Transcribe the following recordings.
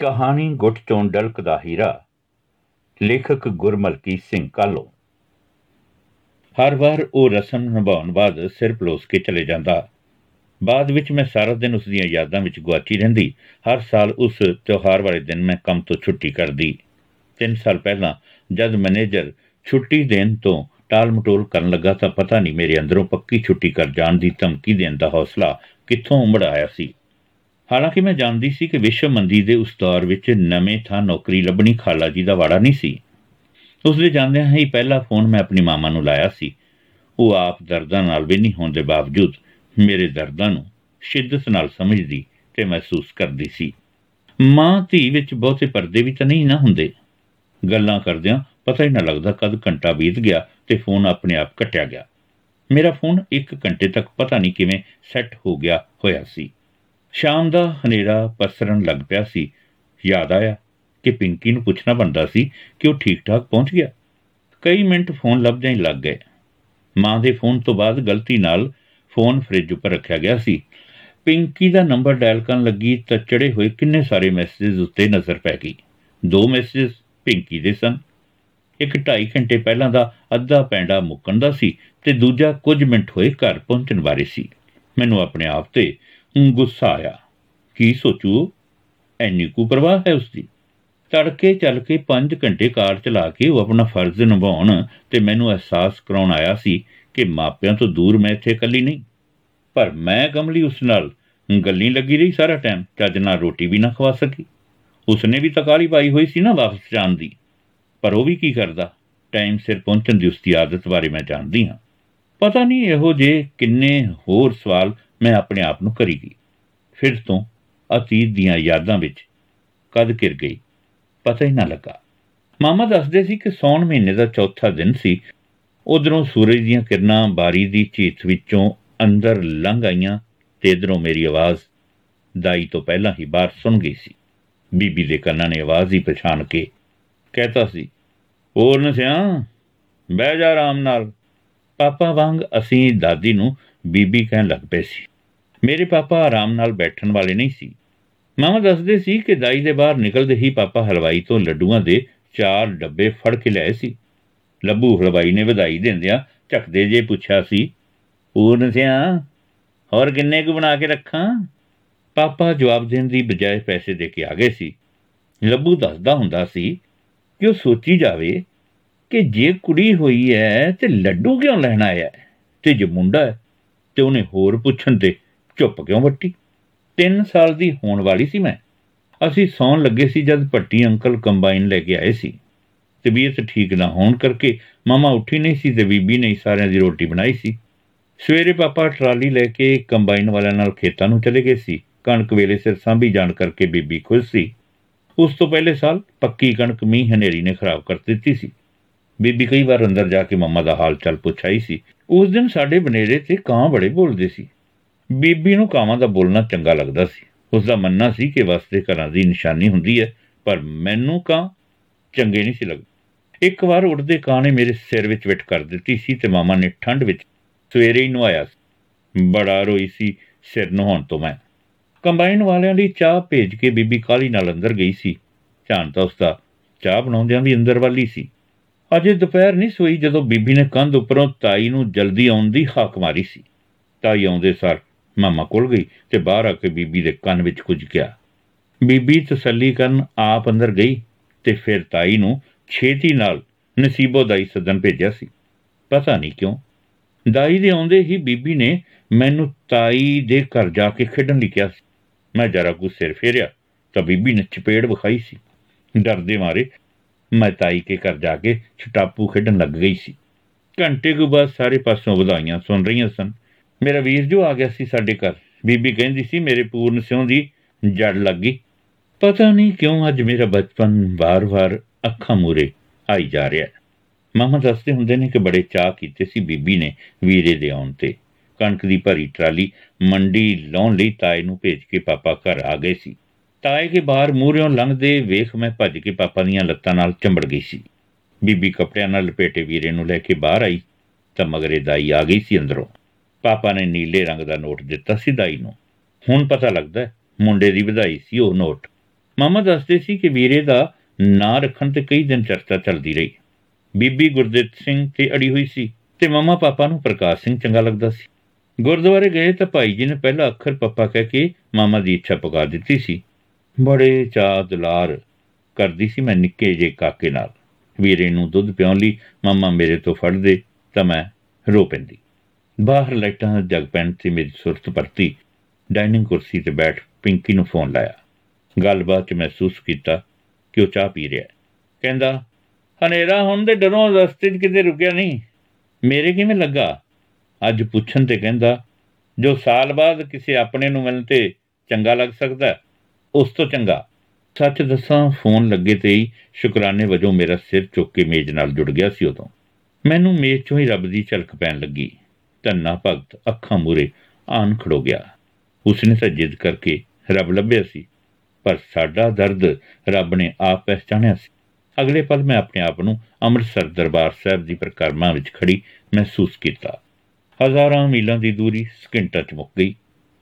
ਕਹਾਣੀ ਗੁੱਟ ਚੋਂ ਡਲਕ ਦਾ ਹੀਰਾ, ਲੇਖਕ ਗੁਰਮਲਕੀਤ ਸਿੰਘ ਕਾਲੋ। ਹਰ ਵਾਰ ਉਹ ਰਸਮ ਨਿਭਾਉਣ ਬਾਅਦ ਸਿਰ ਪਲੋਸ ਕੇ ਚਲੇ ਜਾਂਦਾ। ਬਾਅਦ ਵਿੱਚ ਮੈਂ ਸਾਰਾ ਦਿਨ ਉਸ ਦੀਆਂ ਯਾਦਾਂ ਵਿੱਚ ਗੁਆਚੀ ਰਹਿੰਦੀ। ਹਰ ਸਾਲ ਉਸ ਤਿਉਹਾਰ ਵਾਲੇ ਦਿਨ ਮੈਂ ਕੰਮ ਤੋਂ ਛੁੱਟੀ ਕਰਦੀ। 3 ਸਾਲ ਪਹਿਲਾਂ ਜਦ ਮੈਨੇਜਰ ਛੁੱਟੀ ਦੇਣ ਤੋਂ ਟਾਲ ਮਟੋਲ ਕਰਨ ਲੱਗਾ ਤਾਂ ਪਤਾ ਨਹੀਂ ਮੇਰੇ ਅੰਦਰੋਂ ਪੱਕੀ ਛੁੱਟੀ ਕਰ ਜਾਣ ਦੀ ਧਮਕੀ ਦੇਣ ਦਾ ਹੌਸਲਾ ਕਿੱਥੋਂ ਉਮੜ ਆਇਆ ਸੀ। ਹਾਲਾਂਕਿ ਮੈਂ ਜਾਣਦੀ ਸੀ ਕਿ ਵਿਸ਼ਵ ਮੰਦੀ ਦੇ ਉਸ ਦੌਰ ਵਿੱਚ ਨਵੇਂ ਥਾਂ ਨੌਕਰੀ ਲੱਭਣੀ ਖਾਲਾ ਜੀ ਦਾ ਵਾੜਾ ਨਹੀਂ ਸੀ। ਉਸ ਦੇ ਜਾਂਦਿਆਂ ਹੀ ਪਹਿਲਾ ਫੋਨ ਮੈਂ ਆਪਣੀ ਮਾਮਾ ਨੂੰ ਲਾਇਆ ਸੀ। ਉਹ ਆਪ ਦਰਦਾਂ ਨਾਲ ਵੀ ਨਹੀਂ ਹੋਣ ਦੇ ਬਾਵਜੂਦ ਮੇਰੇ ਦਰਦਾਂ ਨੂੰ ਸ਼ਿੱਦਤ ਨਾਲ ਸਮਝਦੀ ਤੇ ਮਹਿਸੂਸ ਕਰਦੀ ਸੀ। ਮਾਂ ਧੀ ਵਿੱਚ ਬਹੁਤੇ ਪਰਦੇ ਵੀ ਤਾਂ ਨਹੀਂ ਨਾ ਹੁੰਦੇ। ਗੱਲਾਂ ਕਰਦਿਆਂ ਪਤਾ ਹੀ ਨਾ ਲੱਗਦਾ ਕਦ ਘੰਟਾ ਬੀਤ ਗਿਆ ਤੇ ਫੋਨ ਆਪਣੇ ਆਪ ਕੱਟਿਆ ਗਿਆ। ਮੇਰਾ ਫੋਨ 1 ਘੰਟੇ ਤੱਕ ਪਤਾ ਨਹੀਂ ਕਿਵੇਂ ਸੈੱਟ ਹੋ ਗਿਆ ਹੋਇਆ ਸੀ। ਸ਼ਾਮ ਦਾ ਹਨੇਰਾ ਪਸਰਨ ਲੱਗ ਪਿਆ ਸੀ। ਯਾਦ ਆਇਆ ਕਿ ਪਿੰਕੀ ਨੂੰ ਪੁੱਛਣਾ ਬਣਦਾ ਸੀ ਕਿ ਉਹ ਠੀਕ-ਠਾਕ ਪਹੁੰਚ ਗਿਆ। ਕਈ ਮਿੰਟ ਫੋਨ ਲੱਭਦਿਆਂ ਹੀ ਲੱਗ ਗਏ। ਮਾਂ ਦੇ ਫੋਨ ਤੋਂ ਬਾਅਦ ਗਲਤੀ ਨਾਲ ਫੋਨ ਫ੍ਰਿਜ ਉੱਪਰ ਰੱਖਿਆ ਗਿਆ ਸੀ। ਪਿੰਕੀ ਦਾ ਨੰਬਰ ਡਾਇਲ ਕਰਨ ਲੱਗੀ ਤਾਂ ਚੜੇ ਹੋਏ ਕਿੰਨੇ ਸਾਰੇ ਮੈਸੇजेस ਉੱਤੇ ਨਜ਼ਰ ਪੈ ਗਈ। ਦੋ ਮੈਸੇजेस ਪਿੰਕੀ ਦੇ ਸਨ। ਇੱਕ 2.5 ਘੰਟੇ ਪਹਿਲਾਂ ਦਾ ਅੱਧਾ ਪੈਂਡਾ ਮੁੱਕਣ ਦਾ ਸੀ ਤੇ ਦੂਜਾ ਕੁਝ ਮਿੰਟ ਹੋਏ ਘਰ ਪਹੁੰਚਣ ਬਾਰੇ ਸੀ। ਮੈਨੂੰ ਆਪਣੇ ਆਪ ਤੇ ਗੁੱਸਾ ਆਇਆ। ਕੀ ਸੋਚੂ? ਐਨੀ ਕੁ ਪਰਵਾਹ ਹੈ ਉਸਦੀ। ਤੜਕੇ ਚੱਲ ਕੇ 5 ਘੰਟੇ ਕਾਰ ਚਲਾ ਕੇ ਉਹ ਆਪਣਾ ਫਰਜ਼ ਨਿਭਾਉਣ ਤੇ ਮੈਨੂੰ ਅਹਿਸਾਸ ਕਰਾਉਣ ਆਇਆ ਸੀ ਕਿ ਮਾਪਿਆਂ ਤੋਂ ਦੂਰ ਮੈਂ ਇੱਥੇ ਇਕੱਲੀ ਨਹੀਂ। ਪਰ ਮੈਂ ਕਮਲੀ ਉਸ ਨਾਲ ਗੱਲੀ ਲੱਗੀ ਰਹੀ ਸਾਰਾ ਟਾਈਮ ਚੱਜ ਨਾਲ ਰੋਟੀ ਵੀ ਨਾ ਖਵਾ ਸਕੀ। ਉਸਨੇ ਵੀ ਤਕਾਲੀ ਪਾਈ ਹੋਈ ਸੀ ਨਾ ਵਾਪਸ ਜਾਣ ਦੀ। ਪਰ ਉਹ ਵੀ ਕੀ ਕਰਦਾ? ਟਾਈਮ ਸਿਰ ਪਹੁੰਚਣ ਦੀ ਉਸਦੀ ਆਦਤ ਬਾਰੇ ਮੈਂ ਜਾਣਦੀ ਹਾਂ। ਪਤਾ ਨਹੀਂ ਇਹੋ ਜੇ ਕਿੰਨੇ ਹੋਰ ਸਵਾਲ ਮੈਂ ਆਪਣੇ ਆਪ ਨੂੰ ਕਰੀ ਗਈ। ਫਿਰ ਤੋਂ ਅਤੀਤ ਦੀਆਂ ਯਾਦਾਂ ਵਿੱਚ ਕਦ ਕਿਰ ਗਈ, ਪਤਾ ਹੀ ਨਾ ਲੱਗਾ। ਮਾਮਾ ਦੱਸਦੇ ਸੀ ਕਿ ਸੌਣ ਮਹੀਨੇ ਦਾ ਚੌਥਾ ਦਿਨ ਸੀ। ਉਧਰੋਂ ਸੂਰਜ ਦੀਆਂ ਕਿਰਨਾਂ ਬਾਰੀ ਦੀ ਝੀਤ ਵਿੱਚੋਂ ਅੰਦਰ ਲੰਘ ਆਈਆਂ ਤੇ ਇਧਰੋਂ ਮੇਰੀ ਆਵਾਜ਼ ਦਾਈ ਤੋਂ ਪਹਿਲਾਂ ਹੀ ਬਾਹਰ ਸੁਣ ਗਈ ਸੀ। ਬੀਬੀ ਦੇ ਕੰਨਾਂ ਨੇ ਆਵਾਜ਼ ਹੀ ਪਛਾਣ ਕੇ ਕਹਤਾ ਸੀ, ਹੋਰ ਨਸਿਆ, ਬਹਿ ਜਾ ਆਰਾਮ ਨਾਲ। ਪਾਪਾ ਵਾਂਗ ਅਸੀਂ ਦਾਦੀ ਨੂੰ ਬੀਬੀ ਕਹਿਣ ਲੱਗ ਪਏ ਸੀ। ਮੇਰੇ ਪਾਪਾ ਆਰਾਮ ਨਾਲ ਬੈਠਣ ਵਾਲੇ ਨਹੀਂ ਸੀ। ਮਾਮਾ ਦੱਸਦੇ ਸੀ ਕਿ ਦਾਈ ਦੇ ਬਾਹਰ ਨਿਕਲਦੇ ਹੀ ਪਾਪਾ ਹਲਵਾਈ ਤੋਂ ਲੱਡੂਆਂ ਦੇ ਚਾਰ ਡੱਬੇ ਫੜ ਕੇ ਲਿਆਏ ਸੀ। ਲੱਭੂ ਹਲਵਾਈ ਨੇ ਵਧਾਈ ਦਿੰਦਿਆਂ ਝਕਦੇ ਜੇ ਪੁੱਛਿਆ ਸੀ, ਪੂਰਨ ਸਿਆ, ਹੋਰ ਕਿੰਨੇ ਕੁ ਬਣਾ ਕੇ ਰੱਖਾਂ? ਪਾਪਾ ਜਵਾਬ ਦੇਣ ਦੀ ਬਜਾਏ ਪੈਸੇ ਦੇ ਕੇ ਆ ਗਏ ਸੀ। ਲੱਭੂ ਦੱਸਦਾ ਹੁੰਦਾ ਸੀ ਕਿ ਉਹ ਸੋਚੀ ਜਾਵੇ ਕਿ ਜੇ ਕੁੜੀ ਹੋਈ ਹੈ ਤੇ ਲੱਡੂ ਕਿਉਂ ਲੈਣ ਆਇਆ ਹੈ ਤੇ ਜੇ ਮੁੰਡਾ ਹੈ ਤੇ ਉਹਨੇ ਹੋਰ ਪੁੱਛਣ ਤੇ ਚੁੱਪ ਕਿਉਂ ਵੱਟੀ 3 ਸਾਲ ਦੀ ਹੋਣ ਵਾਲੀ ਸੀ ਮੈਂ। ਅਸੀਂ ਸੌਣ ਲੱਗੇ ਸੀ ਜਦ ਪੱਟੀ ਅੰਕਲ ਕੰਬਾਈਨ ਲੈ ਕੇ ਆਏ ਸੀ। ਤਬੀਅਤ ਠੀਕ ਨਾ ਹੋਣ ਕਰਕੇ ਮਾਮਾ ਉੱਠੀ ਨਹੀਂ ਸੀ ਤੇ ਬੀਬੀ ਨੇ ਸਾਰਿਆਂ ਦੀ ਰੋਟੀ ਬਣਾਈ ਸੀ। ਸਵੇਰੇ ਪਾਪਾ ਟਰਾਲੀ ਲੈ ਕੇ ਕੰਬਾਈਨ ਵਾਲਿਆਂ ਨਾਲ ਖੇਤਾਂ ਨੂੰ ਚਲੇ ਗਏ ਸੀ। ਕਣਕ ਵੇਲੇ ਸਿਰ ਸਾਂਭੀ ਜਾਣ ਕਰਕੇ ਬੀਬੀ ਖੁਸ਼ ਸੀ। ਉਸ ਤੋਂ ਪਹਿਲੇ ਸਾਲ ਪੱਕੀ ਕਣਕ ਮੀਂਹ ਹਨੇਰੀ ਨੇ ਖਰਾਬ ਕਰ ਦਿੱਤੀ ਸੀ। ਬੀਬੀ ਕਈ ਵਾਰ ਅੰਦਰ ਜਾ ਕੇ ਮੰਮਾ ਦਾ ਹਾਲ ਚਾਲ ਪੁੱਛਾਈ ਸੀ। ਉਸ ਦਿਨ ਸਾਡੇ ਬਨੇਰੇ ਤੇ ਕਾਂ ਬੜੇ ਬੋਲਦੇ ਸੀ। ਬੀਬੀ ਨੂੰ ਕਾਵਾਂ ਦਾ ਬੋਲਣਾ ਚੰਗਾ ਲੱਗਦਾ ਸੀ। ਉਸ ਦਾ ਮੰਨਣਾ ਸੀ ਕਿ ਵਸਦੇ ਘਰਾਂ ਦੀ ਨਿਸ਼ਾਨੀ ਹੁੰਦੀ ਹੈ, ਪਰ ਮੈਨੂੰ ਕਾਂ ਚੰਗੇ ਨਹੀਂ ਸੀ ਲੱਗਦੇ। ਇੱਕ ਵਾਰ ਉੱਡਦੇ ਕਾਂ ਨੇ ਮੇਰੇ ਸਿਰ ਵਿੱਚ ਵਿਟ ਕਰ ਦਿੱਤੀ ਸੀ ਤੇ ਮਾਮਾ ਨੇ ਠੰਡ ਵਿੱਚ ਸਵੇਰੇ ਹੀ ਨਵਾਇਆ ਬੜਾ ਰੋਈ ਸੀ ਸਿਰ ਨਹਾਉਣ ਤੋਂ ਮੈਂ। ਕੰਬਾਈਨ ਵਾਲਿਆਂ ਲਈ ਚਾਹ ਭੇਜ ਕੇ ਬੀਬੀ ਕਾਲੀ ਨਾਲ ਅੰਦਰ ਗਈ ਸੀ। ਧਿਆਨ ਤਾਂ ਉਸਦਾ ਚਾਹ ਬਣਾਉਂਦਿਆਂ ਵੀ ਅੰਦਰ ਵਾਲੀ ਸੀ। ਅਜੇ ਦੁਪਹਿਰ ਨਹੀਂ ਸੋਈ ਜਦੋਂ ਬੀਬੀ ਨੇ ਕੰਧ ਉੱਪਰੋਂ ਤਾਈ ਨੂੰ ਜਲਦੀ ਆਉਣ ਦੀ ਹਾਕ ਮਾਰੀ ਸੀ। ਤਾਈ ਆਉਂਦੇ ਸਾਰ ਮਾਮਾ ਕੋਲ ਗਈ ਤੇ ਬਾਹਰ ਆ ਕੇ ਬੀਬੀ ਦੇ ਕੰਨ ਵਿੱਚ ਕੁਝ ਕਿਹਾ। ਬੀਬੀ ਤਸੱਲੀ ਕਰਨ ਆਪ ਅੰਦਰ ਗਈ ਤੇ ਫਿਰ ਤਾਈ ਨੂੰ ਛੇਤੀ ਨਾਲ ਨਸੀਬੋ ਦਾਈ ਸੱਦਣ ਭੇਜਿਆ ਸੀ। ਪਤਾ ਨਹੀਂ ਕਿਉਂ ਦਾਈ ਦੇ ਆਉਂਦੇ ਹੀ ਬੀਬੀ ਨੇ ਮੈਨੂੰ ਤਾਈ ਦੇ ਘਰ ਜਾ ਕੇ ਖੇਡਣ ਲਈ ਕਿਹਾ ਸੀ। ਮੈਂ ਜਰਾ ਕੁ ਸਿਰ ਫੇਰਿਆ ਤਾਂ ਬੀਬੀ ਨੇ ਚਪੇੜ ਵਿਖਾਈ ਸੀ। ਡਰਦੇ ਮਾਰੇ ਮੈਂ ਤਾਈ ਕੇ ਘਰ ਜਾ ਕੇ ਛਟਾਪੂ ਖੇਡਣ ਲੱਗ ਗਈ ਸੀ। ਘੰਟੇ ਕੁ ਬਾਅਦ ਸਾਰੇ ਪਾਸੋਂ ਵਧਾਈਆਂ ਸੁਣ ਰਹੀਆਂ ਸਨ। ਮੇਰਾ ਵੀਰ ਜੋ ਆ ਗਿਆ ਸੀ ਸਾਡੇ ਘਰ, ਬੀਬੀ ਕਹਿੰਦੀ ਸੀ ਮੇਰੇ ਪੂਰਨ ਸਿਉਂ ਦੀ ਜੜ ਲੱਗ ਗਈ। ਪਤਾ ਨਹੀਂ ਕਿਉਂ ਅੱਜ ਮੇਰਾ ਬਚਪਨ ਵਾਰ-ਵਾਰ ਅੱਖਾਂ ਮੂਰੇ ਆਈ ਜਾ ਰਿਹਾ ਹੈ। ਮਾਮਾ ਦੱਸਦੇ ਹੁੰਦੇ ਨੇ ਕਿ ਬੜੇ ਚਾਹ ਕੀਤੇ ਸੀ ਬੀਬੀ ਨੇ ਵੀਰੇ ਦੇ ਆਉਣ ਤੇ। ਕਣਕ ਦੀ ਭਰੀ ਟਰਾਲੀ ਮੰਡੀ ਲਾਉਣ ਲਈ ਤਾਏ ਨੂੰ ਭੇਜ ਕੇ ਪਾਪਾ ਘਰ ਆ ਗਏ ਸੀ। ਤਾਏ ਕੇ ਬਾਹਰ ਮੂਹਰਿਓਂ ਲੰਘਦੇ ਵੇਖ ਮੈਂ ਭੱਜ ਕੇ ਪਾਪਾ ਦੀਆਂ ਲੱਤਾਂ ਨਾਲ ਚੰਬੜ ਗਈ ਸੀ। ਬੀਬੀ ਕੱਪੜਿਆਂ ਨਾਲ ਲਪੇਟੇ ਵੀਰੇ ਨੂੰ ਲੈ ਕੇ ਬਾਹਰ ਆਈ ਤਾਂ ਮਗਰੇ ਦਾਈ ਆ ਗਈ ਸੀ ਅੰਦਰੋਂ। ਪਾਪਾ ਨੇ ਨੀਲੇ ਰੰਗ ਦਾ ਨੋਟ ਦਿੱਤਾ ਸੀ ਦਾਈ ਨੂੰ। ਹੁਣ ਪਤਾ ਲੱਗਦਾ ਮੁੰਡੇ ਦੀ ਵਧਾਈ ਸੀ ਉਹ ਨੋਟ। ਮਾਮਾ ਦੱਸਦੇ ਸੀ ਕਿ ਵੀਰੇ ਦਾ ਨਾਂ ਰੱਖਣ ਤੇ ਕਈ ਦਿਨ ਚਰਚਾ ਚੱਲਦੀ ਰਹੀ। ਬੀਬੀ ਗੁਰਦਿੱਤ ਸਿੰਘ ਤੇ ਅੜੀ ਹੋਈ ਸੀ ਤੇ ਮਾਮਾ ਪਾਪਾ ਨੂੰ ਪ੍ਰਕਾਸ਼ ਸਿੰਘ ਚੰਗਾ ਲੱਗਦਾ ਸੀ। ਗੁਰਦੁਆਰੇ ਗਏ ਤਾਂ ਭਾਈ ਜੀ ਨੇ ਪਹਿਲਾ ਅੱਖਰ ਪੱਪਾ ਕਹਿ ਕੇ ਮਾਮਾ ਦੀ ਇੱਛਾ ਪੁਕਾਰ ਦਿੱਤੀ ਸੀ। ਬੜੇ ਚਾਹ ਦੁਲਾਰ ਕਰਦੀ ਸੀ ਮੈਂ ਨਿੱਕੇ ਜੇ ਕਾਕੇ ਨਾਲ। ਵੀਰੇ ਨੂੰ ਦੁੱਧ ਪਿਉਣ ਲਈ ਮਾਮਾ ਮੇਰੇ ਤੋਂ ਫੜਦੇ ਤਾਂ ਮੈਂ ਰੋ ਪੈਂਦੀ। ਬਾਹਰ ਲਾਈਟਾਂ ਜਗ ਪੈਣ ਤੇ ਮੇਰੀ ਸੁਰਤ ਪਰਤੀ। ਡਾਈਨਿੰਗ ਕੁਰਸੀ ਤੇ ਬੈਠ ਪਿੰਕੀ ਨੂੰ ਫੋਨ ਲਾਇਆ। ਗੱਲਬਾਤ 'ਚ ਮਹਿਸੂਸ ਕੀਤਾ ਕਿ ਉਹ ਚਾਹ ਪੀ ਰਿਹਾ ਕਹਿੰਦਾ, ਹਨੇਰਾ ਹੁਣ ਦੇ ਡਰੋਂ ਰਸਤੇ 'ਚ ਕਿਤੇ ਰੁਕਿਆ ਨਹੀਂ। ਮੇਰੇ ਕਿਵੇਂ ਲੱਗਾ? ਅੱਜ ਪੁੱਛਣ ਤੇ ਕਹਿੰਦਾ, ਜੋ ਸਾਲ ਬਾਅਦ ਕਿਸੇ ਆਪਣੇ ਨੂੰ ਮਿਲਣ ਤੇ ਚੰਗਾ ਲੱਗ ਸਕਦਾ ਉਸ ਤੋਂ ਚੰਗਾ। ਸੱਚ ਦੱਸਾਂ, ਫੋਨ ਲੱਗੇ ਤੇ ਹੀ ਸ਼ੁਕਰਾਨੇ ਵਜੋਂ ਮੇਰਾ ਸਿਰ ਚੁੱਕ ਕੇ ਮੇਜ਼ ਨਾਲ ਜੁੜ ਗਿਆ ਸੀ ਉਦੋਂ। ਮੈਨੂੰ ਮੇਜ਼ 'ਚੋਂ ਹੀ ਰੱਬ ਦੀ ਝਲਕ ਪੈਣ ਲੱਗੀ। ਧੰਨਾ ਭਗਤ ਅੱਖਾਂ ਮੂਰੇ ਆਨ ਖੜੋ ਗਿਆ। ਉਸਨੇ ਤਾਂ ਜਿੱਦ ਕਰਕੇ ਰੱਬ ਲੱਭਿਆ ਸੀ, ਪਰ ਸਾਡਾ ਦਰਦ ਰੱਬ ਨੇ ਆਪ ਪਹਿਚਾਨਿਆ ਸੀ। ਅਗਲੇ ਪਲ ਮੈਂ ਆਪਣੇ ਆਪ ਨੂੰ ਅੰਮ੍ਰਿਤਸਰ ਦਰਬਾਰ ਸਾਹਿਬ ਦੀ ਪ੍ਰਕਰਮਾ ਵਿੱਚ ਖੜੀ ਮਹਿਸੂਸ ਕੀਤਾ। ਹਜ਼ਾਰਾਂ ਮੀਲਾਂ ਦੀ ਦੂਰੀ ਸਕਿੰਟਾਂ 'ਚ ਮੁੱਕ ਗਈ।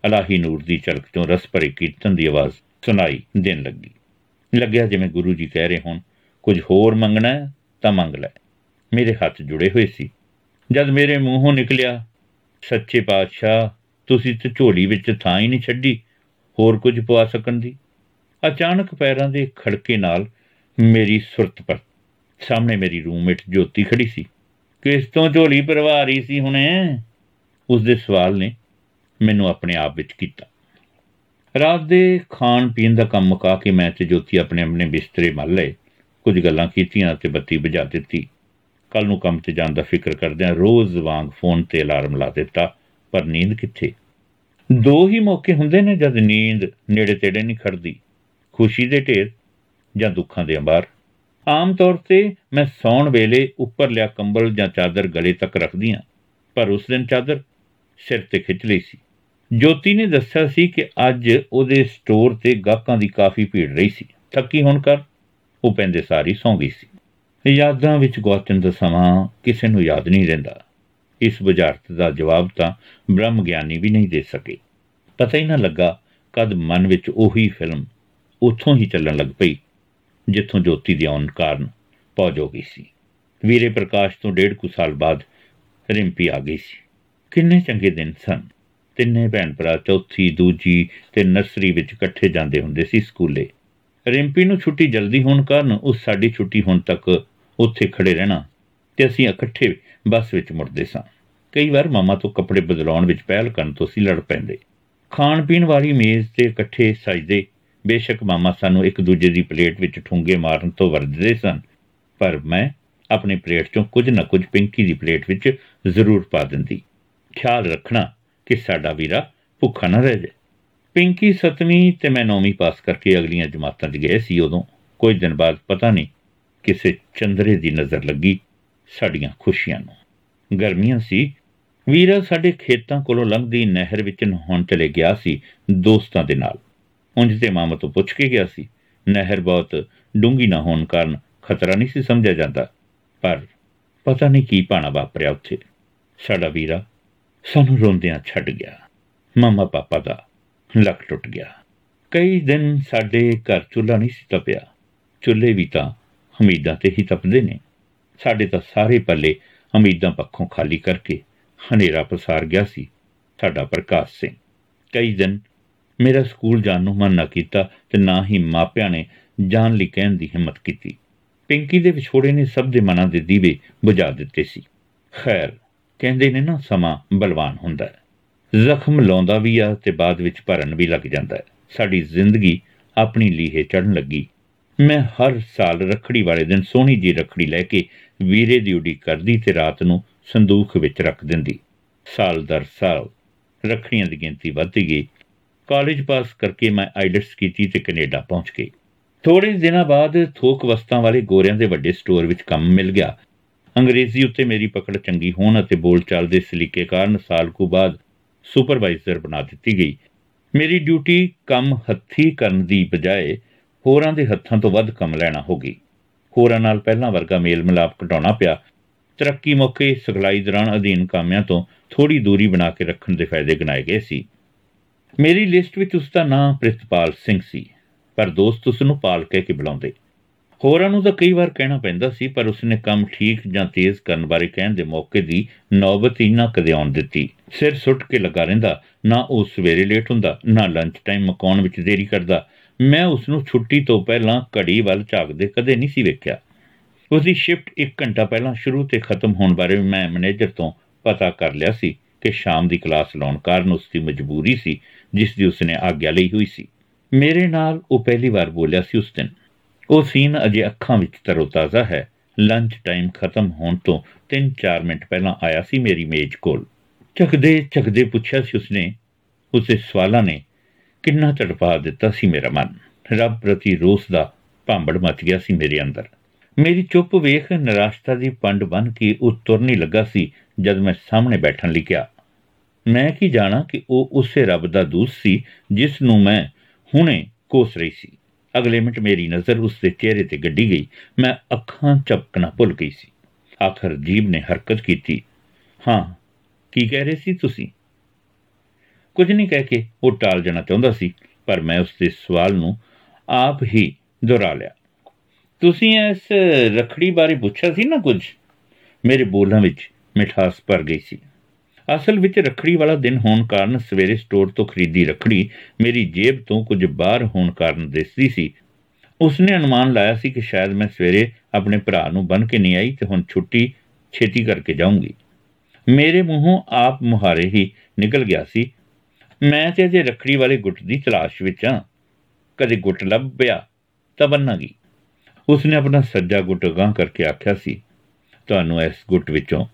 ਅਲਾਹੀ ਨੂਰ ਦੀ ਝਲਕ ਤੋਂ ਰਸ ਭਰੇ ਕੀਰਤਨ ਦੀ ਆਵਾਜ਼ ਸੁਣਾਈ ਦੇਣ ਲੱਗੀ। ਲੱਗਿਆ ਜਿਵੇਂ ਗੁਰੂ ਜੀ ਕਹਿ ਰਹੇ ਹੋਣ, ਕੁਝ ਹੋਰ ਮੰਗਣਾ ਹੈ ਤਾਂ ਮੰਗ ਲੈ। ਮੇਰੇ ਹੱਥ ਜੁੜੇ ਹੋਏ ਸੀ। ਜਦ ਮੇਰੇ ਮੂੰਹੋਂ ਨਿਕਲਿਆ, ਸੱਚੇ ਪਾਤਸ਼ਾਹ, ਤੁਸੀਂ ਤੇ ਝੋਲੀ ਵਿੱਚ ਥਾਂ ਹੀ ਨਹੀਂ ਛੱਡੀ, ਹੋਰ ਕੁਝ ਪਵਾ ਸਕਣ ਦੀ? ਅਚਾਨਕ ਪੈਰਾਂ ਦੇ ਖੜਕੇ ਨਾਲ ਮੇਰੀ ਸੁਰਤ ਪਰ ਸਾਹਮਣੇ ਮੇਰੀ ਰੂਮਮੇਟ ਜੋਤੀ ਖੜੀ ਸੀ। ਕਿਸ ਤੋਂ ਝੋਲੀ ਪਰਵਾ ਰਹੀ ਸੀ ਹੁਣੇ? ਉਸ ਦੇ ਸਵਾਲ ਨੇ ਮੈਨੂੰ ਆਪਣੇ ਆਪ ਵਿੱਚ ਕੀਤਾ। ਰਾਤ ਦੇ ਖਾਣ ਪੀਣ ਦਾ ਕੰਮ ਮੁਕਾ ਕੇ ਮੈਂ ਤੇ ਜੋਤੀ ਆਪਣੇ ਆਪਣੇ ਬਿਸਤਰੇ ਮੱਲ ਲਏ, ਕੁਝ ਗੱਲਾਂ ਕੀਤੀਆਂ ਤੇ ਬੱਤੀ ਬੁਝਾ ਦਿੱਤੀ। ਕੱਲ ਨੂੰ ਕੰਮ ਤੇ ਜਾਣ ਦਾ ਫਿਕਰ ਕਰਦਿਆਂ ਰੋਜ਼ ਵਾਂਗ ਫੋਨ ਤੇ ਅਲਾਰਮ ਲਾ ਦਿੱਤਾ, ਪਰ ਨੀਂਦ ਕਿੱਥੇ? ਦੋ ਹੀ ਮੌਕੇ ਹੁੰਦੇ ਨੇ ਜਦ ਨੀਂਦ ਨੇੜੇ ਤੇੜੇ ਨਹੀਂ ਖੜਦੀ। ਖੁਸ਼ੀ ਦੇ ਢੇਰ ਜਾਂ ਦੁੱਖਾਂ ਦੇ ਅੰਬਾਰ। ਆਮ ਤੌਰ ਤੇ ਮੈਂ ਸੌਣ ਵੇਲੇ ਉੱਪਰ ਲਿਆ ਕੰਬਲ ਜਾਂ ਚਾਦਰ ਗਲੇ ਤੱਕ ਰੱਖਦੀ ਹਾਂ, ਪਰ ਉਸ ਦਿਨ ਚਾਦਰ ਸਿਰ ਤੇ ਖਿੱਚ ਲਈ ਸੀ। ਜੋਤੀ ਨੇ ਦੱਸਿਆ ਸੀ ਕਿ ਅੱਜ ਉਹਦੇ ਸਟੋਰ ਤੇ ਗਾਹਕਾਂ ਦੀ ਕਾਫੀ ਭੀੜ ਰਹੀ ਸੀ। ਥੱਕੀ ਹੋਣ ਕਰ ਉਹ ਪੈਂਦੇ ਸਾਰੀ ਸੌਂ ਗਈ ਸੀ। ਯਾਦਾਂ ਵਿੱਚ ਗਵਾਚਣ ਦਾ ਸਮਾਂ ਕਿਸੇ ਨੂੰ ਯਾਦ ਨਹੀਂ ਰਹਿੰਦਾ। ਇਸ ਬੁਝਾਰਤ ਦਾ ਜਵਾਬ ਤਾਂ ਬ੍ਰਹਮ ਗਿਆਨੀ ਵੀ ਨਹੀਂ ਦੇ ਸਕੇ। ਪਤਾ ਹੀ ਨਾ ਲੱਗਾ, ਕਦ ਮਨ ਵਿੱਚ ਉਹੀ ਫਿਲਮ ਉੱਥੋਂ ਹੀ ਚੱਲਣ ਲੱਗ ਪਈ, ਜਿੱਥੋਂ ਜੋਤੀ ਦੇ ਆਉਣ ਕਾਰਨ ਪੌਜ ਹੋ ਗਈ ਸੀ। ਵੀਰੇ ਪ੍ਰਕਾਸ਼ ਤੋਂ ਡੇਢ ਕੁ ਸਾਲ ਬਾਅਦ ਰਿੰਪੀ ਆ ਗਈ ਸੀ। ਕਿੰਨੇ ਚੰਗੇ ਦਿਨ ਸਨ। ਤਿੰਨੇ ਭੈਣ ਭਰਾ ਚੌਥੀ, ਦੂਜੀ ਤੇ ਨਰਸਰੀ ਵਿੱਚ ਇਕੱਠੇ ਜਾਂਦੇ ਹੁੰਦੇ ਸੀ ਸਕੂਲੇ। ਰਿੰਪੀ ਨੂੰ ਛੁੱਟੀ ਜਲਦੀ ਹੋਣ ਕਾਰਨ ਉਸ ਸਾਡੀ ਛੁੱਟੀ ਹੋਣ ਤੱਕ ਉੱਥੇ ਖੜੇ ਰਹਿਣਾ ਤੇ ਅਸੀਂ ਇਕੱਠੇ ਬੱਸ ਵਿੱਚ ਮੁੜਦੇ ਸਾਂ। ਕਈ ਵਾਰ ਮਾਮਾ ਤੋਂ ਕੱਪੜੇ ਬਦਲਾਉਣ ਵਿੱਚ ਪਹਿਲ ਕਰਨ ਤੋਂ ਸੀ ਲੜ ਪੈਂਦੇ। ਖਾਣ ਪੀਣ ਵਾਲੀ ਮੇਜ਼ ਤੇ ਇਕੱਠੇ ਸਜਦੇ ਬੇਸ਼ੱਕ ਮਾਮਾ ਸਾਨੂੰ ਇੱਕ ਦੂਜੇ ਦੀ ਪਲੇਟ ਵਿੱਚ ਠੁੰਗੇ ਮਾਰਨ ਤੋਂ ਵਰਜਦੇ ਸਨ, ਪਰ ਮੈਂ ਆਪਣੀ ਪਲੇਟ ਚੋਂ ਕੁਝ ਨਾ ਕੁਝ ਪਿੰਕੀ ਦੀ ਪਲੇਟ ਵਿੱਚ ਜ਼ਰੂਰ ਪਾ ਦਿੰਦੀ। ਖਿਆਲ ਰੱਖਣਾ ਕਿ ਸਾਡਾ ਵੀਰਾ ਭੁੱਖਾ ਨਾ ਰਹਿ ਜਾਏ। ਪਿੰਕੀ 7ਵੀਂ ਤੇ ਮੈਂ 9ਵੀਂ ਪਾਸ ਕਰਕੇ ਅਗਲੀਆਂ ਜਮਾਤਾਂ 'ਚ ਗਏ ਸੀ ਉਦੋਂ। ਕੁਝ ਦਿਨ ਬਾਅਦ ਪਤਾ ਨਹੀਂ ਕਿਸੇ ਚੰਦਰੇ ਦੀ ਨਜ਼ਰ ਲੱਗੀ ਸਾਡੀਆਂ ਖੁਸ਼ੀਆਂ ਨੂੰ। ਗਰਮੀਆਂ ਸੀ। ਵੀਰਾ ਸਾਡੇ ਖੇਤਾਂ ਕੋਲੋਂ ਲੰਘਦੀ ਨਹਿਰ ਵਿੱਚ ਨਹਾਉਣ ਚਲੇ ਗਿਆ ਸੀ ਦੋਸਤਾਂ ਦੇ ਨਾਲ। ਉਂਝ ਤੇ ਮਾਮਾ ਤੋਂ ਪੁੱਛ ਕੇ ਗਿਆ ਸੀ, ਨਹਿਰ ਬਹੁਤ ਡੂੰਗੀ ਨਾ ਹੋਣ ਕਾਰਨ ਖਤਰਾ ਨਹੀਂ ਸੀ ਸਮਝਿਆ ਜਾਂਦਾ, ਪਰ ਪਤਾ ਨਹੀਂ ਕੀ ਪਾਣਾ ਵਾਪਰਿਆ ਉੱਥੇ। ਸਾਡਾ ਵੀਰਾ ਸਾਨੂੰ ਰੋਂਦਿਆਂ ਛੱਡ ਗਿਆ। ਮਾਮਾ ਪਾਪਾ ਦਾ ਲੱਕ ਟੁੱਟ ਗਿਆ। ਕਈ ਦਿਨ ਸਾਡੇ ਘਰ ਚੁੱਲ੍ਹਾ ਨਹੀਂ ਸੀ ਤਪਿਆ। ਚੁੱਲ੍ਹੇ ਵੀ ਤਾਂ ਹਮੀਦਾਂ ਤੇ ਹੀ ਤਪਦੇ ਨੇ। ਸਾਡੇ ਤਾਂ ਸਾਰੇ ਪੱਲੇ ਹਮੀਦਾਂ ਪੱਖੋਂ ਖਾਲੀ ਕਰਕੇ ਹਨੇਰਾ ਪਸਾਰ ਗਿਆ ਸੀ। ਸਾਡਾ ਪ੍ਰਕਾਸ਼ ਸਿੰਘ ਕਈ ਦਿਨ ਮੇਰਾ ਸਕੂਲ ਜਾਣ ਨੂੰ ਮਨ ਨਾ ਕੀਤਾ ਤੇ ਨਾ ਹੀ ਮਾਪਿਆਂ ਨੇ ਜਾਣ ਲਈ ਕਹਿਣ ਦੀ ਹਿੰਮਤ ਕੀਤੀ। ਪਿੰਕੀ ਦੇ ਵਿਛੋੜੇ ਨੇ ਸਭ ਦੇ ਮਨਾਂ ਦੇ ਦੀਵੇ ਬੁਝਾ ਦਿੱਤੇ ਸੀ। ਖੈਰ, ਕਹਿੰਦੇ ਨੇ ਨਾ ਸਮਾਂ ਬਲਵਾਨ ਹੁੰਦਾ ਹੈ। ਜ਼ਖਮ ਲਾਉਂਦਾ ਵੀ ਆ ਤੇ ਬਾਅਦ ਵਿੱਚ ਭਰਨ ਵੀ ਲੱਗ ਜਾਂਦਾ ਹੈ। ਸਾਡੀ ਜ਼ਿੰਦਗੀ ਆਪਣੀ ਲੀਹੇ ਚੜਨ ਲੱਗੀ। ਮੈਂ ਹਰ ਸਾਲ ਰਖੜੀ ਵਾਲੇ ਦਿਨ ਸੋਹਣੀ ਜੀ ਰਖੜੀ ਲੈ ਕੇ ਵੀਰੇ ਦੀ ਉਡੀਕ ਕਰਦੀ ਤੇ ਰਾਤ ਨੂੰ ਸੰਦੂਖ ਵਿੱਚ ਰੱਖ ਦਿੰਦੀ। ਸਾਲ ਦਰ ਸਾਲ ਰਖੜੀਆਂ ਦੀ ਗਿਣਤੀ ਵੱਧਦੀ ਗਈ। ਕਾਲਜ ਪਾਸ ਕਰਕੇ ਮੈਂ ਆਈਲਟਸ ਕੀਤੀ ਤੇ ਕੈਨੇਡਾ ਪਹੁੰਚ ਗਈ। ਥੋੜੇ ਦਿਨਾਂ ਬਾਅਦ ਥੋਕ ਵਸਤਾਂ ਵਾਲੇ ਗੋਰਿਆਂ ਦੇ ਵੱਡੇ ਸਟੋਰ ਵਿੱਚ ਕੰਮ ਮਿਲ ਗਿਆ। ਅੰਗਰੇਜ਼ੀ ਉੱਤੇ ਮੇਰੀ ਪਕੜ ਚੰਗੀ ਹੋਣ ਅਤੇ ਬੋਲਚਾਲ ਦੇ ਸਲੀਕੇ ਕਾਰਨ ਸਾਲ ਕੁ ਬਾਅਦ ਸੁਪਰਵਾਈਜ਼ਰ ਬਣਾ ਦਿੱਤੀ ਗਈ। ਮੇਰੀ ਡਿਊਟੀ ਕੰਮ ਹੱਥੀ ਕਰਨ ਦੀ ਬਜਾਏ ਹੋਰਾਂ ਦੇ ਹੱਥਾਂ ਤੋਂ ਵੱਧ ਕੰਮ ਲੈਣਾ ਹੋ ਗਈ। ਹੋਰਾਂ ਨਾਲ ਪਹਿਲਾਂ ਵਰਗਾ ਮੇਲ ਮਿਲਾਪ ਘਟਾਉਣਾ ਪਿਆ। ਤਰੱਕੀ ਮੌਕੇ ਸਿਖਲਾਈ ਦੌਰਾਨ ਅਧੀਨ ਕਾਮਿਆਂ ਤੋਂ ਥੋੜੀ ਦੂਰੀ ਬਣਾ ਕੇ ਰੱਖਣ ਦੇ ਫਾਇਦੇ ਗਿਣਾਏ ਗਏ ਸੀ। ਮੇਰੀ ਲਿਸਟ ਵਿੱਚ ਉਸ ਦਾ ਨਾਮ ਪ੍ਰਿਤਪਾਲ ਸਿੰਘ ਸੀ, ਪਰ ਦੋਸਤ ਉਸ ਨੂੰ ਪਾਲ ਕਹਿ ਕੇ ਬੁਲਾਉਂਦੇ। ਹੋਰਾਂ ਨੂੰ ਤਾਂ ਕਈ ਵਾਰ ਕਹਿਣਾ ਪੈਂਦਾ ਸੀ, ਪਰ ਉਸਨੇ ਕੰਮ ਠੀਕ ਜਾਂ ਤੇਜ਼ ਕਰਨ ਬਾਰੇ ਕਹਿਣ ਦੇ ਮੌਕੇ ਦੀ ਨੌਬਤ ਹੀ ਨਾ ਕਦੇ ਆਉਣ ਦਿੱਤੀ। ਸਿਰ ਸੁੱਟ ਕੇ ਲੱਗਾ ਰਹਿੰਦਾ, ਨਾ ਉਹ ਸਵੇਰੇ ਲੇਟ ਹੁੰਦਾ, ਨਾ ਲੰਚ ਟਾਈਮ ਮਕਾਉਣ ਵਿੱਚ ਦੇਰੀ ਕਰਦਾ ਮੈਂ ਉਸ ਨੂੰ ਛੁੱਟੀ ਤੋਂ ਪਹਿਲਾਂ ਘੜੀ ਵੱਲ ਝਾਕਦੇ ਕਦੇ ਨਹੀਂ ਸੀ ਵੇਖਿਆ। ਉਸ ਦੀ ਸ਼ਿਫਟ 1 ਘੰਟਾ ਪਹਿਲਾਂ ਸ਼ੁਰੂ ਤੇ ਖਤਮ ਹੋਣ ਬਾਰੇ ਮੈਂ ਮੈਨੇਜਰ ਤੋਂ ਪਤਾ ਕਰ ਲਿਆ ਸੀ ਕਿ ਸ਼ਾਮ ਦੀ ਕਲਾਸ ਲਾਉਣ ਕਾਰਨ ਉਸ ਦੀ ਮਜਬੂਰੀ ਸੀ, ਜਿਸ ਦੀ ਉਸਨੇ ਆਗਿਆ ਲਈ ਹੋਈ ਸੀ। ਮੇਰੇ ਨਾਲ ਉਹ ਪਹਿਲੀ ਵਾਰ ਬੋਲਿਆ ਸੀ ਉਸ ਦਿਨ। ਉਹ ਸੀਨ ਅਜੇ ਅੱਖਾਂ ਵਿੱਚ ਤਰੋਤਾਜ਼ਾ ਹੈ। ਲੰਚ ਟਾਈਮ ਖਤਮ ਹੋਣ ਤੋਂ 3-4 ਮਿੰਟ ਪਹਿਲਾਂ ਆਇਆ ਸੀ ਮੇਰੀ ਮੇਜ਼ ਕੋਲ। ਚੱਕਦੇ ਚੱਕਦੇ ਪੁੱਛਿਆ ਸੀ ਉਸਨੇ, ਉਸੇ ਸਵਾਲਾਂ ਨੇ ਕਿੰਨਾ ਤੜਪਾ ਦਿੱਤਾ ਸੀ ਮੇਰਾ ਮਨ। ਰੱਬ ਪ੍ਰਤੀ ਰੋਸ ਦਾ ਭਾਂਬੜ ਮਚ ਗਿਆ ਸੀ ਮੇਰੇ ਅੰਦਰ। ਮੇਰੀ ਚੁੱਪ ਵੇਖ ਨਿਰਾਸ਼ਤਾ ਦੀ ਪੰਡ ਬਨ ਕੇ ਉਹ ਤੁਰਨੀ ਲੱਗਾ ਸੀ ਜਦ ਮੈਂ ਸਾਹਮਣੇ ਬੈਠਣ ਲਈ ਕਿਹਾ, ਮੈਂ ਕੀ ਜਾਣਾ ਕਿ ਉਹ ਉਸੇ ਰੱਬ ਦਾ ਦੂਤ ਸੀ ਜਿਸ ਨੂੰ ਮੈਂ ਹੁਣੇ ਕੋਸ ਰਹੀ ਸੀ। ਅਗਲੇ ਮਿੰਟ ਮੇਰੀ ਨਜ਼ਰ ਉਸ ਦੇ ਚਿਹਰੇ ਤੇ ਗੱਡੀ ਗਈ। ਮੈਂ ਅੱਖਾਂ ਝਪਕਣਾ ਭੁੱਲ ਗਈ ਸੀ। ਆਖਰ ਜੀਬ ਨੇ ਹਰਕਤ ਕੀਤੀ, ਹਾਂ, ਕੀ ਕਹਿ ਰਹੇ ਸੀ ਤੁਸੀਂ? ਕੁਝ ਨਹੀਂ ਕਹਿ ਕੇ ਉਹ ਟਾਲ ਜਾਣਾ ਚਾਹੁੰਦਾ ਸੀ, ਪਰ ਮੈਂ ਉਸ ਦੇ ਸਵਾਲ ਨੂੰ ਆਪ ਹੀ ਦੁਹਰਾ ਲਿਆ। ਤੁਸੀਂ ਇਸ ਰਖੜੀ ਬਾਰੇ ਪੁੱਛਿਆ ਸੀ ਨਾ ਕੁਝ? ਮੇਰੇ ਬੋਲਾਂ ਵਿੱਚ ਮਿਠਾਸ ਭਰ ਗਈ ਸੀ। ਅਸਲ ਵਿੱਚ ਰਖੜੀ ਵਾਲਾ ਦਿਨ ਹੋਣ ਕਾਰਨ ਸਵੇਰੇ ਸਟੋਰ ਤੋਂ ਖਰੀਦੀ ਰਖੜੀ ਮੇਰੀ ਜੇਬ ਤੋਂ ਕੁਝ ਬਾਹਰ ਹੋਣ ਕਾਰਨ ਦਿਸਦੀ ਸੀ। ਉਸਨੇ ਅਨੁਮਾਨ ਲਾਇਆ ਸੀ ਕਿ ਸ਼ਾਇਦ ਮੈਂ ਸਵੇਰੇ ਆਪਣੇ ਭਰਾ ਨੂੰ ਬੰਨ ਕੇ ਨਹੀਂ ਆਈ ਤੇ ਹੁਣ ਛੁੱਟੀ ਛੇਤੀ ਕਰਕੇ ਜਾਊਂਗੀ। ਮੇਰੇ ਮੂੰਹੋਂ ਆਪ ਮੁਹਾਰੇ ਹੀ ਨਿਕਲ ਗਿਆ ਸੀ ਮੈਂ ਤੇ ਅਜੇ ਰਖੜੀ ਵਾਲੇ ਗੁੱਟ ਦੀ ਤਲਾਸ਼ ਵਿੱਚ ਹਾਂ ਕਦੇ ਗੁੱਟ ਲੱਭਿਆ ਤਾਂ ਬੰਨਾਂਗੀ ਉਸਨੇ ਆਪਣਾ ਸੱਜਾ ਗੁੱਟ ਗਾਂ ਕਰਕੇ ਆਖਿਆ ਸੀ, ਤੁਹਾਨੂੰ ਇਸ ਗੁੱਟ ਵਿੱਚੋਂ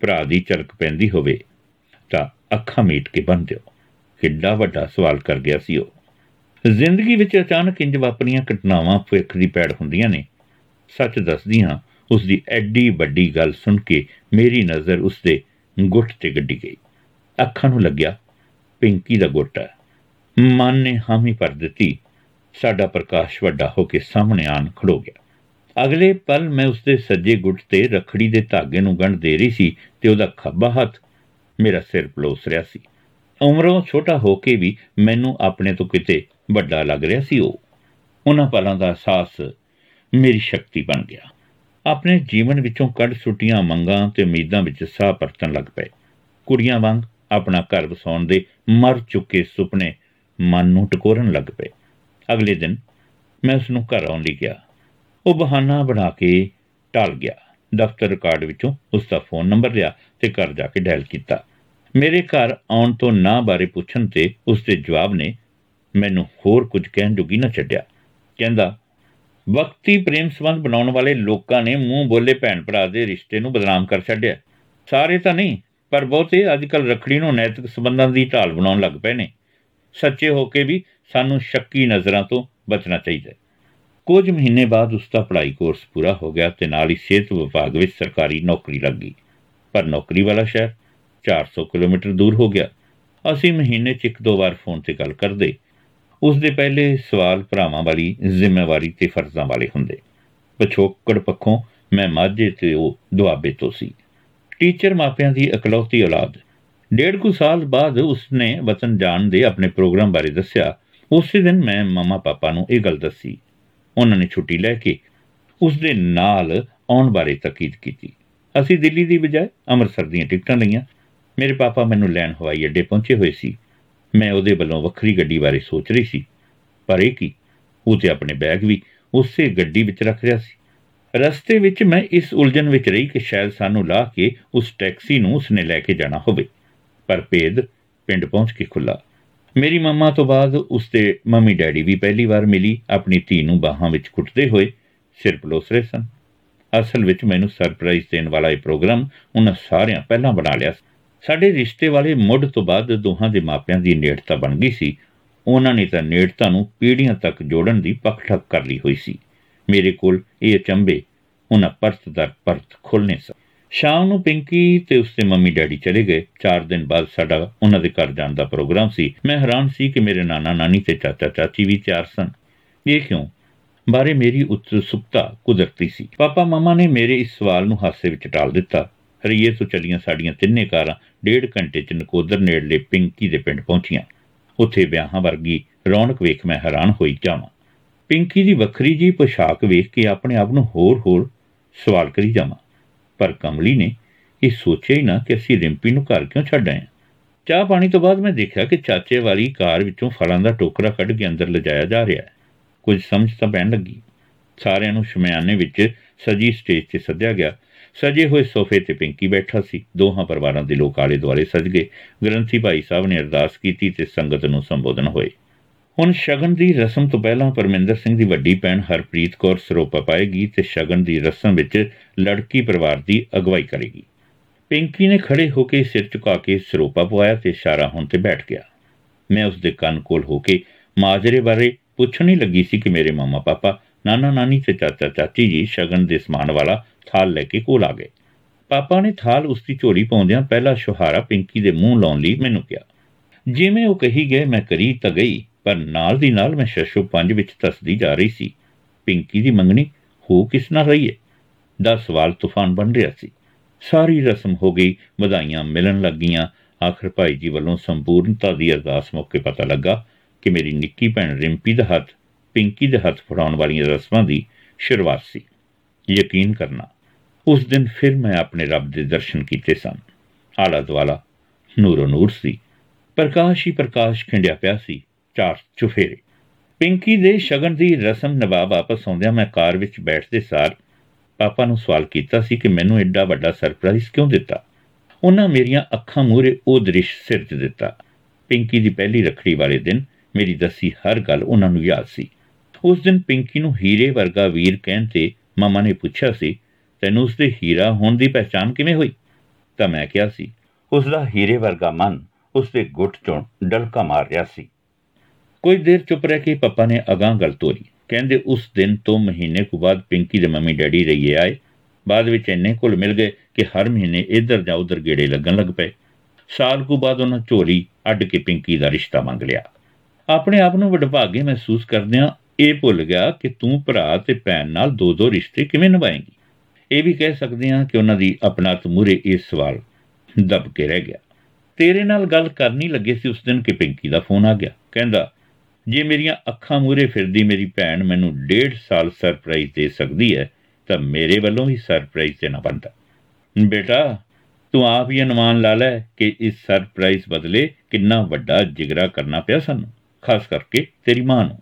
ਭਰਾ ਦੀ ਝਲਕ ਪੈਂਦੀ ਹੋਵੇ, ਤਾਂ ਅੱਖਾਂ ਮੀਟ ਕੇ ਬੰਨ ਦਿਓ। ਕਿੱਡਾ ਵੱਡਾ ਸਵਾਲ ਕਰ ਗਿਆ ਸੀ ਉਹ। ਜ਼ਿੰਦਗੀ ਵਿੱਚ ਅਚਾਨਕ ਇੰਜ ਵਾਪਰੀਆਂ ਘਟਨਾਵਾਂ ਭੁੱਖ ਦੀ ਪੈੜ ਹੁੰਦੀਆਂ ਨੇ। ਸੱਚ ਦੱਸਦੀ ਹਾਂ ਉਸ ਦੀ ਐਡੀ ਵੱਡੀ ਗੱਲ ਸੁਣ ਕੇ ਮੇਰੀ ਨਜ਼ਰ ਉਸ ਦੇ ਗੁੱਟ ਤੇ ਗੱਡੀ ਗਈ। ਅੱਖਾਂ ਨੂੰ ਲੱਗਿਆ ਪਿੰਕੀ ਦਾ ਗੁੱਟ। ਹੈ ਮਨ ਨੇ ਹਾਮੀ ਭਰ ਦਿੱਤੀ। ਸਾਡਾ ਪ੍ਰਕਾਸ਼ ਵੱਡਾ ਹੋ ਕੇ ਸਾਹਮਣੇ ਆਣ ਖੜੋ ਗਿਆ। ਅਗਲੇ ਪਲ ਮੈਂ ਉਸਦੇ ਸੱਜੇ ਗੁੱਟ ਤੇ ਰਖੜੀ ਦੇ ਧਾਗੇ ਨੂੰ ਗੰਢ ਦੇ ਰਹੀ ਸੀ ਤੇ ਉਹਦਾ ਖੱਬਾ ਹੱਥ ਮੇਰਾ ਸਿਰ ਪਲੋਸ ਰਿਹਾ ਸੀ। ਉਮਰੋਂ ਛੋਟਾ ਹੋ ਕੇ ਵੀ ਮੈਨੂੰ ਆਪਣੇ ਤੋਂ ਕਿਤੇ ਵੱਡਾ ਲੱਗ ਰਿਹਾ ਸੀ ਉਹ। ਉਹਨਾਂ ਪਲਾਂ ਦਾ ਅਹਿਸਾਸ ਮੇਰੀ ਸ਼ਕਤੀ ਬਣ ਗਿਆ। ਆਪਣੇ ਜੀਵਨ ਵਿੱਚੋਂ ਕੱਢ ਸੁੱਟੀਆਂ ਮੰਗਾਂ ਤੇ ਉਮੀਦਾਂ ਵਿੱਚ ਸਾਹ ਪਰਤਣ ਲੱਗ ਪਏ। ਕੁੜੀਆਂ ਵਾਂਗ ਆਪਣਾ ਘਰ ਵਸਾਉਣ ਦੇ ਮਰ ਚੁੱਕੇ ਸੁਪਨੇ ਮਨ ਨੂੰ ਟਕੋਰਨ ਲੱਗ ਪਏ। ਅਗਲੇ ਦਿਨ ਮੈਂ ਉਸ ਨੂੰ ਘਰ ਆਉਣ ਲਈ ਗਿਆ ਉਹ ਬਹਾਨਾ ਬਣਾ ਕੇ ਟਲ ਗਿਆ। ਦਫ਼ਤਰ ਰਿਕਾਰਡ ਵਿੱਚੋਂ ਉਸ ਦਾ ਫੋਨ ਨੰਬਰ ਲਿਆ ਤੇ ਘਰ ਜਾ ਕੇ ਡਾਇਲ ਕੀਤਾ। ਮੇਰੇ ਘਰ ਆਉਣ ਤੋਂ ਨਾ ਬਾਰੇ ਪੁੱਛਣ ਤੇ ਉਸ ਦੇ ਜਵਾਬ ਨੇ ਮੈਨੂੰ ਹੋਰ ਕੁਝ ਕਹਿਣ ਜੋਗੀ ਨਾ ਛੱਡਿਆ। ਕਹਿੰਦਾ, ਵਕਤੀ ਪ੍ਰੇਮ ਸੰਬੰਧ ਬਣਾਉਣ ਵਾਲੇ ਲੋਕਾਂ ਨੇ ਮੂੰਹ ਬੋਲੇ ਭੈਣ ਭਰਾ ਦੇ ਰਿਸ਼ਤੇ ਨੂੰ ਬਦਨਾਮ ਕਰ ਛੱਡਿਆ। ਸਾਰੇ ਤਾਂ ਨਹੀਂ ਪਰ ਬਹੁਤੇ ਅੱਜਕੱਲ ਰਖੜੀ ਨੂੰ ਨੈਤਿਕ ਸੰਬੰਧਾਂ ਦੀ ਢਾਲ ਬਣਾਉਣ ਲੱਗ ਪਏ ਨੇ। ਸੱਚੇ ਹੋ ਕੇ ਵੀ ਸਾਨੂੰ ਸ਼ੱਕੀ ਨਜ਼ਰਾਂ ਤੋਂ ਬਚਣਾ ਚਾਹੀਦਾ ਹੈ। ਕੁਝ ਮਹੀਨੇ ਬਾਅਦ ਉਸ ਦਾ ਪੜ੍ਹਾਈ ਕੋਰਸ ਪੂਰਾ ਹੋ ਗਿਆ ਤੇ ਨਾਲ ਹੀ ਸਿਹਤ ਵਿਭਾਗ ਵਿੱਚ ਸਰਕਾਰੀ ਨੌਕਰੀ ਲੱਗ ਗਈ। ਪਰ ਨੌਕਰੀ ਵਾਲਾ ਸ਼ਹਿਰ 400 ਕਿਲੋਮੀਟਰ ਦੂਰ ਹੋ ਗਿਆ। ਅਸੀਂ ਮਹੀਨੇ 'ਚ ਇੱਕ ਦੋ ਵਾਰ ਫੋਨ ਤੇ ਗੱਲ ਕਰਦੇ। ਉਸ ਦੇ ਪਹਿਲੇ ਸਵਾਲ ਭਰਾਵਾਂ ਵਾਲੀ ਜ਼ਿੰਮੇਵਾਰੀ ਤੇ ਫਰਜ਼ਾਂ ਵਾਲੇ ਹੁੰਦੇ। ਪਛੋਕੜ ਪੱਖੋਂ ਮੈਂ ਮਾਝੇ ਤੇ ਉਹ ਦੁਆਬੇ ਤੋਂ ਸੀ। ਟੀਚਰ ਮਾਪਿਆਂ ਦੀ ਇਕਲੌਤੀ ਔਲਾਦ। ਡੇਢ ਕੁ ਸਾਲ ਬਾਅਦ ਉਸਨੇ ਵਤਨ ਜਾਣ ਦੇ ਆਪਣੇ ਪ੍ਰੋਗਰਾਮ ਬਾਰੇ ਦੱਸਿਆ। ਉਸੇ ਦਿਨ ਮੈਂ ਮਮਾ ਪਾਪਾ ਨੂੰ ਇਹ ਗੱਲ ਦੱਸੀ। ਉਹਨਾਂ ਨੇ ਛੁੱਟੀ ਲੈ ਕੇ ਉਸ ਦੇ ਨਾਲ ਆਉਣ ਬਾਰੇ ਤਕੀਦ ਕੀਤੀ। ਅਸੀਂ ਦਿੱਲੀ ਦੀ ਬਜਾਏ ਅੰਮ੍ਰਿਤਸਰ ਦੀਆਂ ਟਿਕਟਾਂ ਲਈਆਂ। ਮੇਰੇ ਪਾਪਾ ਮੈਨੂੰ ਲੈਣ ਹਵਾਈ ਅੱਡੇ ਪਹੁੰਚੇ ਹੋਏ ਸੀ। ਮੈਂ ਉਹਦੇ ਵੱਲੋਂ ਵੱਖਰੀ ਗੱਡੀ ਬਾਰੇ ਸੋਚ ਰਹੀ ਸੀ। ਪਰ ਇਹ ਕੀ? ਉਹ ਤੇ ਆਪਣੇ ਬੈਗ ਵੀ ਉਸੇ ਗੱਡੀ ਵਿੱਚ ਰੱਖ ਰਿਹਾ ਸੀ। ਰਸਤੇ ਵਿੱਚ ਮੈਂ ਇਸ ਉਲਝਣ ਵਿੱਚ ਰਹੀ ਕਿ ਸ਼ਾਇਦ ਸਾਨੂੰ ਲਾ ਕੇ ਉਸ ਟੈਕਸੀ ਨੂੰ ਉਸਨੇ ਲੈ ਕੇ ਜਾਣਾ ਹੋਵੇ। ਪਰ ਭੇਦ ਪਿੰਡ ਪਹੁੰਚ ਕੇ ਖੁੱਲਾ ਮੇਰੀ ਮੰਮਾ ਤੋਂ ਬਾਅਦ ਉਸਦੇ ਮੰਮੀ ਡੈਡੀ ਵੀ ਪਹਿਲੀ ਵਾਰ ਮਿਲੀ। ਆਪਣੀ ਧੀ ਨੂੰ ਬਾਹਾਂ ਵਿੱਚ ਕੁੱਟਦੇ ਹੋਏ ਸਿਰ ਪਲੋਸ ਰਹੇ ਸਨ। ਅਸਲ ਵਿੱਚ ਮੈਨੂੰ ਸਰਪ੍ਰਾਈਜ਼ ਦੇਣ ਵਾਲਾ ਇਹ ਪ੍ਰੋਗਰਾਮ ਉਹਨਾਂ ਸਾਰਿਆਂ ਪਹਿਲਾਂ ਬਣਾ ਲਿਆ ਸਾਡੇ ਰਿਸ਼ਤੇ ਵਾਲੇ ਮੁੱਢ ਤੋਂ ਬਾਅਦ ਦੋਹਾਂ ਦੇ ਮਾਪਿਆਂ ਦੀ ਨੇੜਤਾ ਬਣ ਗਈ ਸੀ। ਉਹਨਾਂ ਨੇ ਤਾਂ ਨੇੜਤਾ ਨੂੰ ਪੀੜ੍ਹੀਆਂ ਤੱਕ ਜੋੜਨ ਦੀ ਪੱਕ-ਠੱਕ ਕਰ ਲਈ ਹੋਈ ਸੀ। ਮੇਰੇ ਕੋਲ ਇਹ ਅਚੰਬੇ ਉਹਨਾਂ ਪਰਤ ਦਰ ਪਰਤ ਖੋਲਨੇ ਸਨ। ਸ਼ਾਮ ਨੂੰ ਪਿੰਕੀ ਤੇ ਉਸਦੇ ਮੰਮੀ ਡੈਡੀ ਚਲੇ ਗਏ। 4 ਦਿਨ ਬਾਅਦ ਸਾਡਾ ਉਹਨਾਂ ਦੇ ਘਰ ਜਾਣ ਦਾ ਪ੍ਰੋਗਰਾਮ ਸੀ। ਮੈਂ ਹੈਰਾਨ ਸੀ ਕਿ ਮੇਰੇ ਨਾਨਾ ਨਾਨੀ ਤੇ ਚਾਚਾ ਚਾਚੀ ਵੀ ਤਿਆਰ ਸਨ। ਇਹ ਕਿਉਂ? ਬਾਰੇ ਮੇਰੀ ਉਤਸੁਕਤਾ ਕੁਦਰਤੀ ਸੀ। ਪਾਪਾ ਮਮਾ ਨੇ ਮੇਰੇ ਇਸ ਸਵਾਲ ਨੂੰ ਹਾਸੇ ਵਿੱਚ ਟਾਲ ਦਿੱਤਾ। ਹਰੀਏ ਤੋਂ ਚੱਲੀਆਂ ਸਾਡੀਆਂ ਤਿੰਨੇ ਕਾਰਾਂ ਡੇਢ ਘੰਟੇ ਚ ਨਕੋਦਰ ਨੇੜਲੇ ਪਿੰਕੀ ਦੇ ਪਿੰਡ ਪਹੁੰਚੀਆਂ। ਉੱਥੇ ਵਿਆਹਾਂ ਵਰਗੀ ਰੌਣਕ ਵੇਖ ਮੈਂ ਹੈਰਾਨ ਹੋਈ ਜਾਵਾਂ। ਪਿੰਕੀ ਦੀ ਵੱਖਰੀ ਜੀ ਪੋਸ਼ਾਕ ਵੇਖ ਕੇ ਆਪਣੇ ਆਪ ਨੂੰ ਹੋਰ-ਹੋਰ ਸਵਾਲ ਕਰੀ ਜਾਵਾਂ। ਪਰ ਕਮਲੀ ਨੇ ਇਹ ਸੋਚਿਆ ਹੀ ਨਾ ਕਿ ਅਸੀਂ ਰਿੰਪੀ ਨੂੰ ਘਰ ਕਿਉਂ ਛੱਡ ਆਏ। ਚਾਹ ਪਾਣੀ ਤੋਂ ਬਾਅਦ ਮੈਂ ਦੇਖਿਆ ਕਿ ਚਾਚੇ ਵਾਲੀ ਕਾਰ ਵਿੱਚੋਂ ਫਲਾਂ ਦਾ ਟੋਕਰਾ ਕੱਢ ਕੇ ਅੰਦਰ ਲਿਜਾਇਆ ਜਾ ਰਿਹਾ ਹੈ। ਕੁਝ ਸਮਝ ਤਾਂ ਪੈਣ ਲੱਗੀ। ਸਾਰਿਆਂ ਨੂੰ ਸ਼ਮਿਆਨੇ ਵਿੱਚ ਸਜੀ ਸਟੇਜ ਤੇ ਸੱਦਿਆ ਗਿਆ। ਸਜੇ ਹੋਏ ਸੋਫੇ ਤੇ ਪਿੰਕੀ ਬੈਠਾ ਸੀ। ਦੋਹਾਂ ਪਰਿਵਾਰਾਂ ਦੇ ਲੋਕ ਆਲੇ ਦੁਆਲੇ ਸਜ ਗਏ। ਗ੍ਰੰਥੀ ਭਾਈ ਸਾਹਿਬ ਨੇ ਅਰਦਾਸ ਕੀਤੀ ਤੇ ਸੰਗਤ ਨੂੰ ਸੰਬੋਧਨ ਹੋਏ। ਹੁਣ ਸ਼ਗਨ ਦੀ ਰਸਮ ਤੋਂ ਪਹਿਲਾਂ ਪਰਮਿੰਦਰ ਸਿੰਘ ਦੀ ਵੱਡੀ ਭੈਣ ਹਰਪ੍ਰੀਤ ਕੌਰ ਸਰੋਪਾ ਪਾਏਗੀ ਤੇ ਸ਼ਗਨ ਦੀ ਰਸਮ ਵਿੱਚ ਲੜਕੀ ਪਰਿਵਾਰ ਦੀ ਅਗਵਾਈ ਕਰੇਗੀ। ਪਿੰਕੀ ਨੇ ਖੜੇ ਹੋ ਕੇ ਸਿਰ ਝੁਕਾ ਕੇ ਸਰੋਪਾ ਪਵਾਇਆ ਤੇ ਇਸ਼ਾਰਾ ਹੁਣ ਤੇ ਬੈਠ ਗਿਆ। ਮੈਂ ਉਸ ਦੇ ਕੰਨ ਕੋਲ ਹੋ ਕੇ ਮਾਜਰੇ ਬਾਰੇ ਪੁੱਛਣ ਹੀ ਲੱਗੀ ਸੀ ਕਿ ਮੇਰੇ ਮਾਮਾ ਪਾਪਾ, ਨਾਨਾ ਨਾਨੀ ਤੇ ਚਾਚਾ ਚਾਚੀ ਜੀ ਸ਼ਗਨ ਦੇ ਸਮਾਨ ਵਾਲਾ ਥਾਲ ਲੈ ਕੇ ਕੋਲ ਆ ਗਏ। ਪਾਪਾ ਨੇ ਥਾਲ ਉਸ ਦੀ ਝੋਲੀ ਪਾਉਂਦਿਆਂ ਪਹਿਲਾ ਸ਼ੁਹਾਰਾ ਪਿੰਕੀ ਦੇ ਮੂੰਹ ਲਾਉਣ ਲਈ ਮੈਨੂੰ ਕਿਹਾ। ਜਿਵੇਂ ਉਹ ਕਹੀ ਗਏ, ਮੈਂ ਕਰੀ ਤਾਂ ਗਈ ਪਰ ਨਾਲ ਦੀ ਨਾਲ ਮੈਂ ਸ਼ਸ਼ੋ ਪੰਜ ਵਿੱਚ ਤਸਦੀ ਜਾ ਰਹੀ ਸੀ। ਪਿੰਕੀ ਦੀ ਮੰਗਣੀ ਹੋ ਕਿਸ ਨਾਲ ਰਹੀ ਹੈ ਦਾ ਸਵਾਲ ਤੂਫਾਨ ਬਣ ਰਿਹਾ ਸੀ। ਸਾਰੀ ਰਸਮ ਹੋ ਗਈ, ਵਧਾਈਆਂ ਮਿਲਣ ਲੱਗੀਆਂ। ਆਖਰ ਭਾਈ ਜੀ ਵੱਲੋਂ ਸੰਪੂਰਨਤਾ ਦੀ ਅਰਦਾਸ ਮੌਕੇ ਪਤਾ ਲੱਗਾ ਕਿ ਮੇਰੀ ਨਿੱਕੀ ਭੈਣ ਰਿੰਪੀ ਦਾ ਹੱਥ, ਪਿੰਕੀ ਦੇ ਹੱਥ ਫੜਾਉਣ ਵਾਲੀਆਂ ਰਸਮਾਂ ਦੀ ਸ਼ੁਰੂਆਤ ਸੀ। ਯਕੀਨ ਕਰਨਾ, ਉਸ ਦਿਨ ਫਿਰ ਮੈਂ ਆਪਣੇ ਰੱਬ ਦੇ ਦਰਸ਼ਨ ਕੀਤੇ ਸਨ। ਆਲਾ ਦਵਾਲਾ ਨੂਰੋ ਨੂਰ ਸੀ। ਪ੍ਰਕਾਸ਼ ਹੀ ਪ੍ਰਕਾਸ਼ ਖਿੰਡਿਆ ਪਿਆ ਸੀ। ਚਾਰ ਚੁਫੇਰੇ। ਪਿੰਕੀ ਦੇ ਸ਼ਗਨ ਦੀ ਰਸਮ ਨਵਾਬ ਵਾਪਸ ਆਉਂਦਿਆਂ ਮੈਂ ਕਾਰ ਵਿੱਚ ਬੈਠਦੇ ਸਾਰ ਪਾਪਾ ਨੂੰ ਸਵਾਲ ਕੀਤਾ ਸੀ ਕਿ ਮੈਨੂੰ ਐਡਾ ਵੱਡਾ ਸਰਪ੍ਰਾਈਜ਼ ਕਿਉਂ ਦਿੱਤਾ? ਉਹਨਾਂ ਮੇਰੀਆਂ ਅੱਖਾਂ ਮੂਹਰੇ ਉਹ ਦ੍ਰਿਸ਼ ਸਿਰ ਤੇ ਦਿੱਤਾ। ਪਿੰਕੀ ਦੀ ਪਹਿਲੀ ਰੱਖੜੀ ਵਾਲੇ ਦਿਨ ਮੇਰੀ ਦੱਸੀ ਹਰ ਗੱਲ ਉਹਨਾਂ ਨੂੰ ਯਾਦ ਸੀ। ਉਸ ਦਿਨ ਪਿੰਕੀ ਨੂੰ ਹੀਰੇ ਵਰਗਾ ਵੀਰ ਕਹਿਣ ਤੇ ਮਮਾ ਨੇ ਪੁੱਛਿਆ ਸੀ, ਤੈਨੂੰ ਉਸ ਦੇ ਹੀਰਾ ਹੋਣ ਦੀ ਪਛਾਣ ਕਿਵੇਂ ਹੋਈ? ਤਾਂ ਮੈਂ ਕਿਹਾ ਸੀ ਉਸ ਦਾ ਹੀਰੇ ਵਰਗਾ ਮਨ ਉਸ ਦੇ ਗੁੱਟ ਚੋਂ ਡਲਕਾ ਮਾਰ ਰਿਹਾ ਸੀ। ਕੋਈ ਦੇਰ ਚੁੱਪ ਰਹਿ ਕੇ ਪਪਾ ਨੇ ਅਗਾਹ ਗੱਲ ਤੋਰੀ। ਕਹਿੰਦੇ, ਉਸ ਦਿਨ ਤੋਂ ਮਹੀਨੇ ਕੁ ਬਾਅਦ ਪਿੰਕੀ ਦੇ ਮੰਮੀ ਡੈਡੀ ਰਹੀਏ ਆਏ। ਬਾਅਦ ਵਿੱਚ ਇੰਨੇ ਕੋਲ ਮਿਲ ਗਏ ਕਿ ਹਰ ਮਹੀਨੇ ਇੱਧਰ ਜਾਂ ਉੱਧਰ ਗੇੜੇ ਲੱਗਣ ਲੱਗ ਪਏ। ਸਾਲ ਕੁ ਬਾਅਦ ਉਹਨਾਂ ਝੋਲੀ ਅੱਡ ਕੇ ਪਿੰਕੀ ਦਾ ਰਿਸ਼ਤਾ ਮੰਗ ਲਿਆ। ਆਪਣੇ ਆਪ ਨੂੰ ਵਡਭਾਗੇ ਮਹਿਸੂਸ ਕਰਦਿਆਂ ਇਹ ਭੁੱਲ ਗਿਆ ਕਿ ਤੂੰ ਭਰਾ ਤੇ ਭੈਣ ਨਾਲ ਦੋ ਦੋ ਰਿਸ਼ਤੇ ਕਿਵੇਂ ਨਿਭਾਏਂਗੀ। ਇਹ ਵੀ ਕਹਿ ਸਕਦੇ ਹਾਂ ਕਿ ਉਹਨਾਂ ਦੀ ਆਪਣਾਤ ਮੂਰੇ ਇਹ ਸਵਾਲ ਦਬ ਕੇ ਰਹਿ ਗਿਆ। ਤੇਰੇ ਨਾਲ ਗੱਲ ਕਰਨੀ ਲੱਗੇ ਸੀ ਉਸ ਦਿਨ ਕਿ ਪਿੰਕੀ ਦਾ ਫੋਨ ਆ ਗਿਆ। ਕਹਿੰਦਾ ਜੇ ਮੇਰੀਆਂ ਅੱਖਾਂ ਮੂਰੇ ਫਿਰਦੀ ਮੇਰੀ ਭੈਣ ਮੈਨੂੰ ਡੇਢ ਸਾਲ ਸਰਪ੍ਰਾਈਜ਼ ਦੇ ਸਕਦੀ ਹੈ, ਤਾਂ ਮੇਰੇ ਵੱਲੋਂ ਵੀ ਸਰਪ੍ਰਾਈਜ਼ ਦੇਣਾ ਬੰਦਾ ਬੇਟਾ, ਤੂੰ ਆਪ ਹੀ ਅਨੁਮਾਨ ਲਾ ਲੈ ਕਿ ਇਸ ਸਰਪ੍ਰਾਈਜ਼ ਬਦਲੇ ਕਿੰਨਾ ਵੱਡਾ ਜਿਗਰਾ ਕਰਨਾ ਪਿਆ ਸਾਨੂੰ, ਖਾਸ ਕਰਕੇ ਤੇਰੀ ਮਾਂ ਨੂੰ।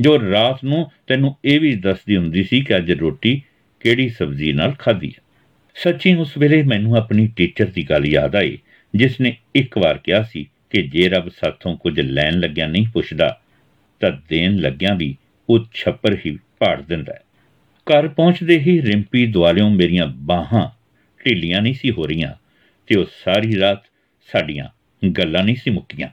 ਜੋ ਰਾਤ ਨੂੰ ਤੈਨੂੰ ਇਹ ਵੀ ਦੱਸਦੀ ਹੁੰਦੀ ਸੀ ਕਿ ਅੱਜ ਰੋਟੀ ਕਿਹੜੀ ਸਬਜ਼ੀ ਨਾਲ ਖਾਧੀ ਹੈ। ਸੱਚੀ ਉਸ ਵੇਲੇ ਮੈਨੂੰ ਆਪਣੀ ਟੀਚਰ ਦੀ ਗੱਲ ਯਾਦ ਆਈ ਜਿਸ ਨੇ ਇੱਕ ਵਾਰ ਕਿਹਾ ਸੀ ਕਿ ਜੇ ਰੱਬ ਸਾਥੋਂ ਕੁਝ ਲੈਣ ਲੱਗਿਆ ਨਹੀਂ ਪੁੱਛਦਾ ਤਾਂ ਦੇਣ ਲੱਗਿਆਂ ਵੀ ਉਹ ਛੱਪਰ ਹੀ ਪਾੜ ਦਿੰਦਾ ਹੈ। ਘਰ ਪਹੁੰਚਦੇ ਹੀ ਰਿੰਪੀ ਦੁਆਲਿਓਂ ਮੇਰੀਆਂ ਬਾਹਾਂ ਢਿੱਲੀਆਂ ਨਹੀਂ ਸੀ ਹੋ ਰਹੀਆਂ ਤੇ ਉਹ ਸਾਰੀ ਰਾਤ ਸਾਡੀਆਂ ਗੱਲਾਂ ਨਹੀਂ ਸੀ ਮੁੱਕੀਆਂ।